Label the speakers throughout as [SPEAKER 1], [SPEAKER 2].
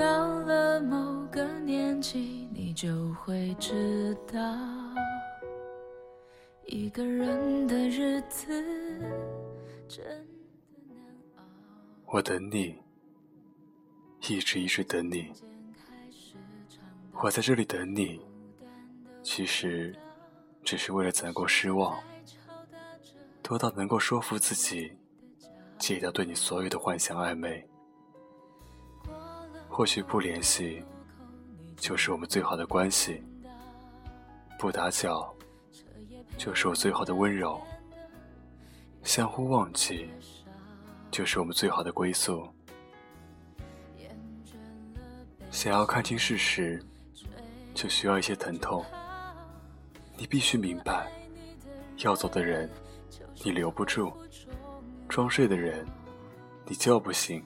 [SPEAKER 1] 到了某个年纪，你就会知道，一个人的日子真的难熬。
[SPEAKER 2] 我等你，一直一直等你。我在这里等你，其实只是为了攒够失望，多到能够说服自己戒掉对你所有的幻想暧昧。或许不联系，就是我们最好的关系；不打搅，就是我最好的温柔；相互忘记，就是我们最好的归宿。想要看清事实，就需要一些疼痛。你必须明白，要走的人，你留不住；装睡的人，你叫不醒；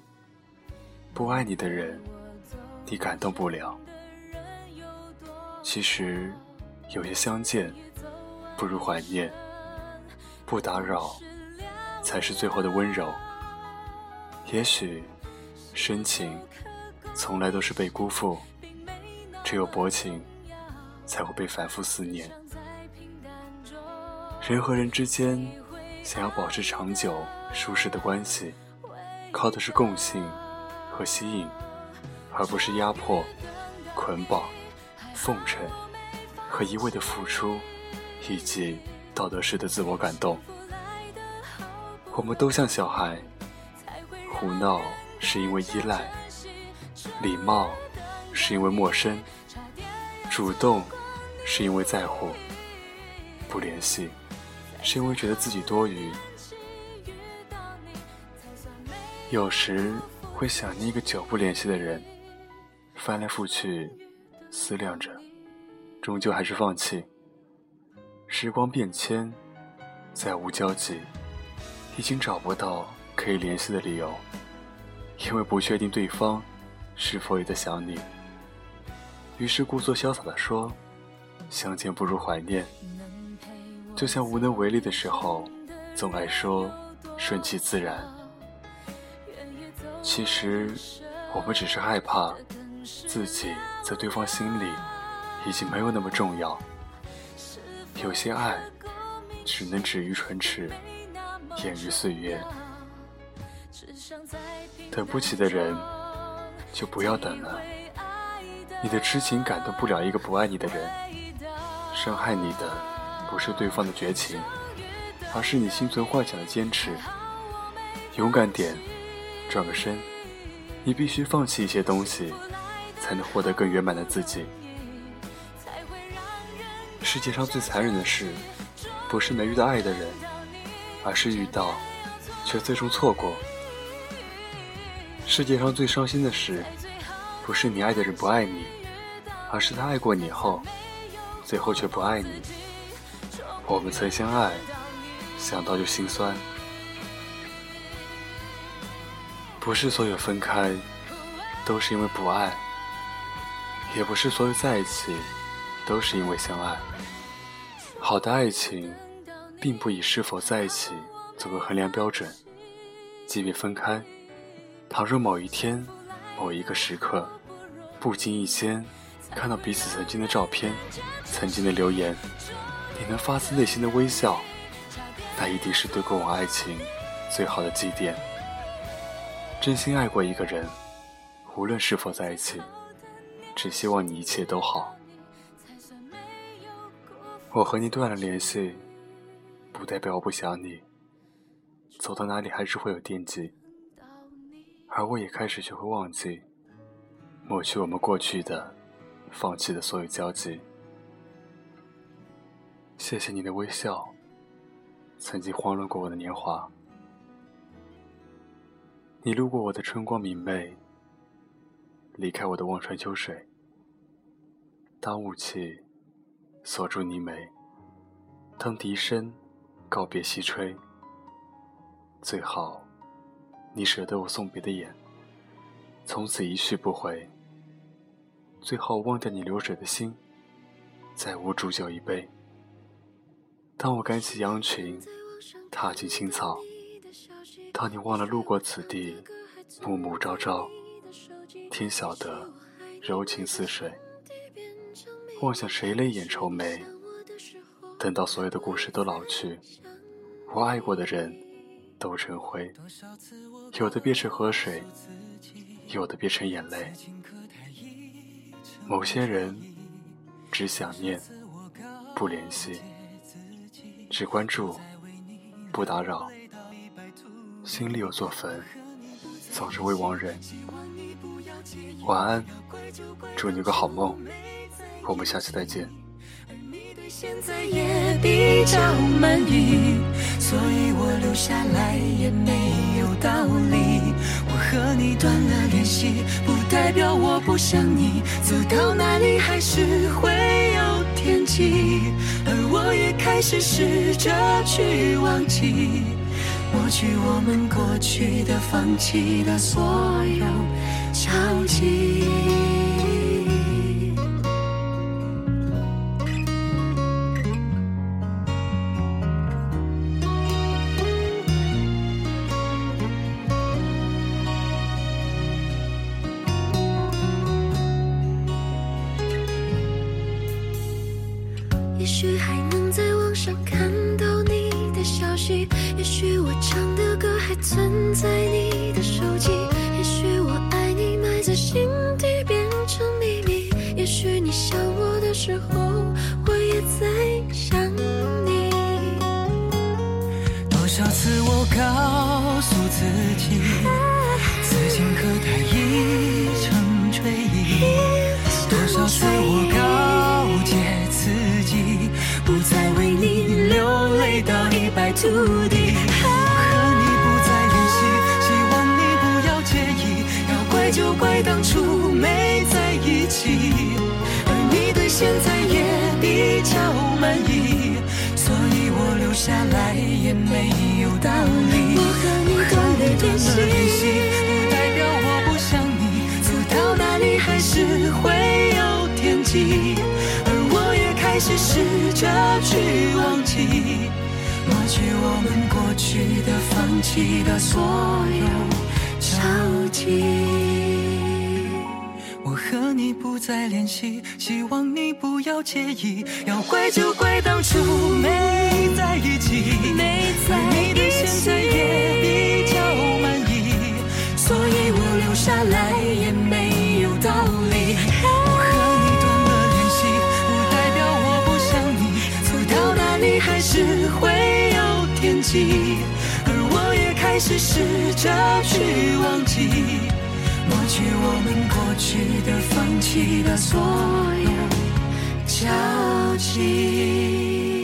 [SPEAKER 2] 不爱你的人。你感动不了。其实，有些相见不如怀念，不打扰才是最后的温柔。也许，深情从来都是被辜负，只有薄情才会被反复思念。人和人之间想要保持长久舒适的关系，靠的是共性和吸引。而不是压迫、捆绑、奉承和一味的付出，以及道德式的自我感动。我们都像小孩，胡闹是因为依赖，礼貌是因为陌生，主动是因为在乎，不联系是因为觉得自己多余。有时会想念一个久不联系的人。翻来覆去，思量着，终究还是放弃。时光变迁，再无交集，已经找不到可以联系的理由，因为不确定对方是否也在想你。于是故作潇洒地说：“相见不如怀念。”就像无能为力的时候，总爱说“顺其自然”。其实，我们只是害怕。自己在对方心里已经没有那么重要，有些爱只能止于唇齿，掩于岁月。等不起的人就不要等了。你的痴情感动不了一个不爱你的人，伤害你的不是对方的绝情，而是你心存幻想的坚持。勇敢点，转个身，你必须放弃一些东西。才能获得更圆满的自己。世界上最残忍的事，不是没遇到爱的人，而是遇到，却最终错过。世界上最伤心的事，不是你爱的人不爱你，而是他爱过你后，最后却不爱你。我们曾相爱，想到就心酸。不是所有分开，都是因为不爱。也不是所有在一起都是因为相爱。好的爱情，并不以是否在一起作为衡量标准。即便分开，倘若某一天、某一个时刻，不经意间看到彼此曾经的照片、曾经的留言，你能发自内心的微笑，那一定是对过往爱情最好的祭奠。真心爱过一个人，无论是否在一起。只希望你一切都好。我和你断了联系，不代表我不想你。走到哪里还是会有惦记，而我也开始学会忘记，抹去我们过去的、放弃的所有交集。谢谢你的微笑，曾经慌乱过我的年华。你路过我的春光明媚。离开我的望穿秋水，当雾气锁住你眉，当笛声告别西吹，最好你舍得我送别的眼，从此一去不回。最好忘掉你流水的心，再无煮酒一杯。当我赶起羊群，踏进青草，当你忘了路过此地，暮暮朝朝。天晓得，柔情似水。妄想谁泪眼愁眉，等到所有的故事都老去，我爱过的人都成灰，有的变成河水，有的变成眼泪。某些人只想念，不联系，只关注，不打扰，心里有座坟，早是未亡人。晚安，祝你有个好梦。我们下期再见。
[SPEAKER 1] 现在也比较满意，所以我留下来也没有道理。我和你断了联系，不代表我不想你，走到哪里还是会有天际。而我也开始试着去忘记，抹去我们过去的、放弃的所有交集。也许还能在网上看到你的消息，也许我唱的歌还存在你的手机，想我的时候，我也在想你。
[SPEAKER 3] 多少次我告诉自己，此情可待已成追忆，多少次我告诫自己。不再为你流泪到一败涂地。我和你不再联系，希望你不要介意。要怪就怪当初没在一起，现在也比较满意，所以我留下来也没有道理。
[SPEAKER 1] 我和你断了联系，
[SPEAKER 3] 不代表我不想你，走到哪里还是会有惦记，而我也。开始试着去忘记，抹去我们过去的、放弃的所有交集。不再联系，希望你不要介意。要怪就怪当初没在一起，
[SPEAKER 1] 没在。
[SPEAKER 3] 你对现在也比较满意，所以我留下来也没有道理。我和你断了联系，不代表我不想你。走到哪里还是会有天际，而我也开始试着去忘记，抹去我们过去的、放弃的所有交集。